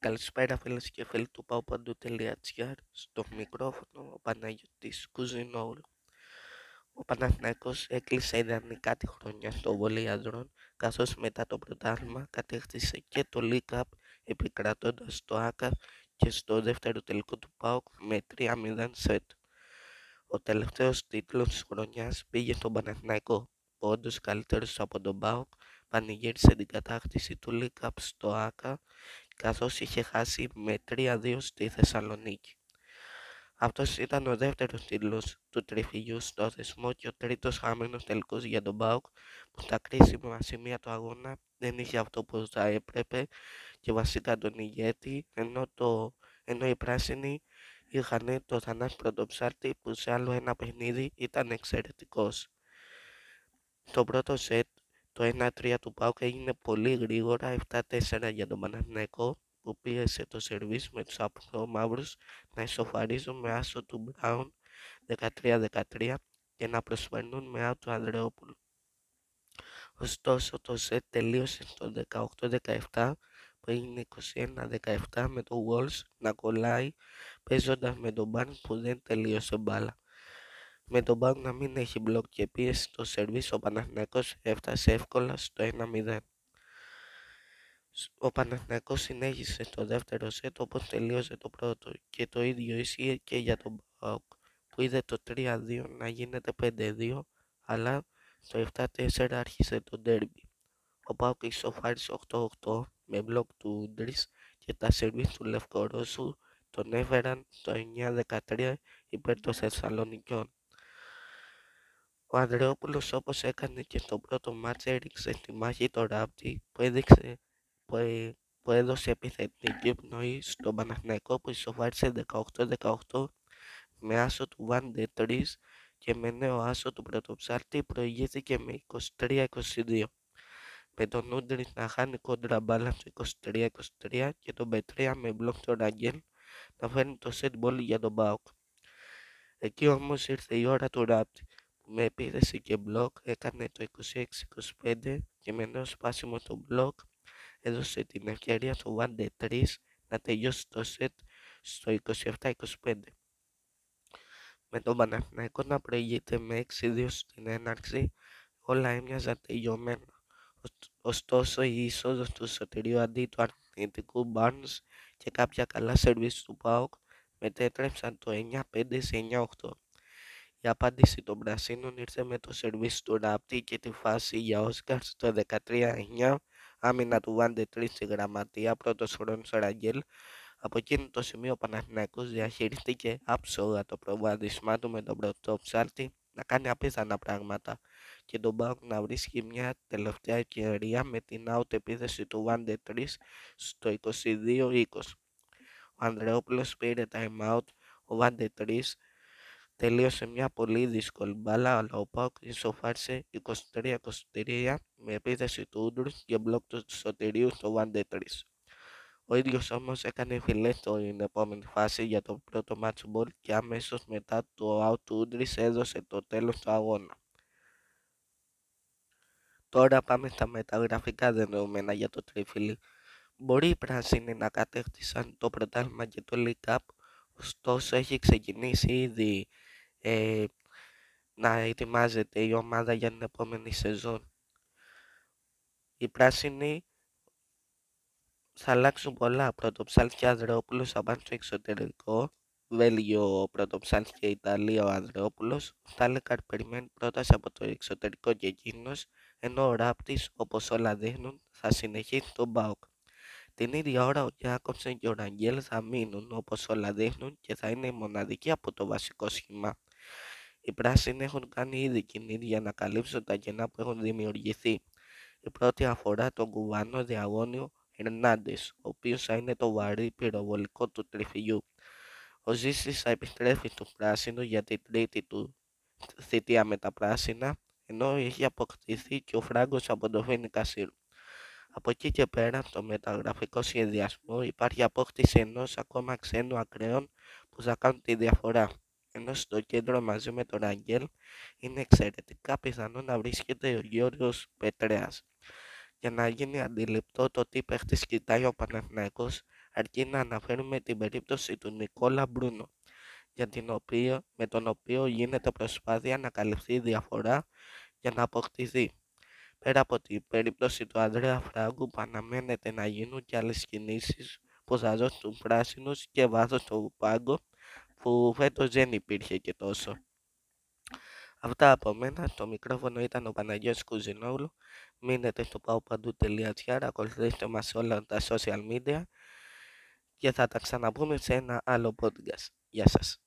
Καλησπέρα φίλες και φίλοι του paopandou.gr Στο μικρόφωνο ο Παναγιώτης Κουζινόουλου Ο Παναθηναϊκός έκλεισε ιδανικά τη χρονιά στο βολή ανδρών καθώς μετά το πρωτάθλημα κατέκτησε και το League Cup επικρατώντας το ΆΚΑ και στο δεύτερο τελικό του ΠΑΟΚ με 3-0 σετ. Ο τελευταίος τίτλος της χρονιάς πήγε στον Παναθηναϊκό που όντως καλύτερος από τον ΠΑΟΚ πανηγύρισε την κατάκτηση του League Cup στο ΆΚΑ καθώς είχε χάσει με 3-2 στη Θεσσαλονίκη. Αυτός ήταν ο δεύτερος τίτλος του τριφυγιού στο θεσμό και ο τρίτος χαμένος τελικός για τον ΠΑΟΚ που στα κρίσιμα σημεία του αγώνα δεν είχε αυτό που θα έπρεπε και βασικά τον ηγέτη ενώ, το, ενώ οι πράσινοι είχαν το Θανάση Πρωτοψάρτη που σε άλλο ένα παιχνίδι ήταν εξαιρετικός. Το πρώτο σετ το 1-3 του ΠΑΟΚ έγινε πολύ γρήγορα 7-4 για τον Παναθηναϊκό που πίεσε το σερβίς με τους μαύρους να ισοφαρίζουν με άσο του Μπράουν 13-13 και να προσφέρνουν με άσο του Ανδρεόπουλου. Ωστόσο το σετ τελείωσε στο 18-17 που έγινε 21-17 με το Wolves να κολλάει παίζοντας με τον Μπαν που δεν τελείωσε μπάλα. Με τον Μπάγκ να μην έχει μπλοκ και πίεση στο σερβίς, ο Παναθηναϊκός έφτασε εύκολα στο 1-0. Ο Παναθηναϊκός συνέχισε το δεύτερο σετ όπως τελείωσε το πρώτο και το ίδιο ίσχυε και για τον Μπάγκ που είδε το 3-2 να γίνεται 5-2 αλλά το 7-4 άρχισε το ντέρμπι. Ο Πάουκ ισοφάρισε 8-8 με μπλοκ του Ντρίς και τα σερβίς του Λευκορώσου τον έφεραν το 9-13 υπέρ των Θεσσαλονικιών. Ο Ανδρεόπουλος όπως έκανε και στο πρώτο μάτς έριξε στη μάχη το ράπτη που, έδειξε, που, ε, που έδωσε επιθετική πνοή στον Παναθηναϊκό που ισοφάρισε 18-18 με άσο του Βάντε 3 και με νέο άσο του πρωτοψάρτη προηγήθηκε με 23-22 με τον Ούντρι να χάνει κόντρα μπάλα στο 23-23 και τον Πετρία με μπλοκ τον Ραγκέλ να φέρνει το σετ μπόλ για τον Μπάουκ. Εκεί όμως ήρθε η ώρα του ράπτη με επίθεση και μπλοκ έκανε το 26-25 και με νέο σπάσιμο το μπλοκ έδωσε την ευκαιρία στο 1-3 να τελειώσει το σετ στο 27-25. Με τον Παναθηναϊκό να προηγείται με 6-2 στην έναρξη, όλα έμοιαζαν τελειωμένα. Ωστόσο, η είσοδος του σωτηρίου αντί του αρνητικού Barnes και κάποια καλά σερβίς του ΠΑΟΚ μετέτρεψαν το 9-5 σε 9-8. Η απάντηση των Πρασίνων ήρθε με το σερβίς του Ράπτη και τη φάση για Όσκαρ στο 13-9, άμυνα του Βάντε 3 στη γραμματεία, πρώτος χρόνος Ραγγέλ. Από εκείνο το σημείο ο Παναθηναϊκός διαχειριστήκε άψογα το προβάδισμά του με τον πρώτο ψάρτη να κάνει απίθανα πράγματα και τον Μπάουκ να βρίσκει μια τελευταία ευκαιρία με την out επίθεση του Βάντε 3 στο 22-20. Ο Ανδρεόπουλος πήρε time out, ο Βάντε 3 τελείωσε μια πολύ δύσκολη μπάλα, αλλά ο Πάουκ ισοφάρισε 23-23 με επίθεση του Ούντρου και μπλοκ του Σωτηρίου στο 1 3 Ο ίδιος όμως έκανε φιλέ στην επόμενη φάση για το πρώτο match ball και αμέσως μετά το out του Ούντρης έδωσε το τέλος του αγώνα. Τώρα πάμε στα μεταγραφικά δεδομένα για το τρίφυλλι. Μπορεί οι πράσινοι να κατέκτησαν το πρωτάθλημα και το League Cup, ωστόσο έχει ξεκινήσει ήδη ε, να ετοιμάζεται η ομάδα για την επόμενη σεζόν. Οι πράσινοι θα αλλάξουν πολλά. Πρωτοψάλτης και Ανδρεόπουλος θα πάνε στο εξωτερικό. Βέλγιο, Πρωτοψάλτης και Ιταλία ο Ανδρεόπουλος. Ο Τάλεκαρ περιμένει πρόταση από το εξωτερικό και εκείνος, ενώ ο Ράπτης, όπως όλα δείχνουν, θα συνεχίσει τον Μπάουκ. Την ίδια ώρα ο Γιάκοψεν και ο Ραγγέλ θα μείνουν όπως όλα δείχνουν και θα είναι οι μοναδικοί από το βασικό σχήμα. Οι πράσινοι έχουν κάνει ήδη κινήτη για να καλύψουν τα κενά που έχουν δημιουργηθεί. Η πρώτη αφορά τον κουβανό διαγώνιο Ερνάντε, ο οποίο θα είναι το βαρύ πυροβολικό του τριφυγιού. Ο Ζήση θα επιστρέφει στο πράσινο για την τρίτη του θητεία με τα πράσινα, ενώ έχει αποκτηθεί και ο Φράγκος από το Φίνικα Σύρου. Από εκεί και πέρα, στο μεταγραφικό σχεδιασμό υπάρχει απόκτηση ενός ακόμα ξένου ακραίων που θα κάνουν τη διαφορά ενώ στο κέντρο μαζί με τον Αγγέλ είναι εξαιρετικά πιθανό να βρίσκεται ο Γιώργος Πετρέας. Για να γίνει αντιληπτό το τι παίχτης κοιτάει ο Παναθηναϊκός, αρκεί να αναφέρουμε την περίπτωση του Νικόλα Μπρούνο, για την οποία, με τον οποίο γίνεται προσπάθεια να καλυφθεί η διαφορά για να αποκτηθεί. Πέρα από την περίπτωση του Ανδρέα Φράγκου που αναμένεται να γίνουν και άλλες κινήσεις που θα δώσουν πράσινους και βάθος στο πάγκο που φέτος δεν υπήρχε και τόσο. Αυτά από μένα. Στο μικρόφωνο ήταν ο Παναγιώτης Κουζινόγλου. Μείνετε στο paupadu.gr, ακολουθήστε μας σε όλα τα social media και θα τα ξαναπούμε σε ένα άλλο podcast. Γεια σας.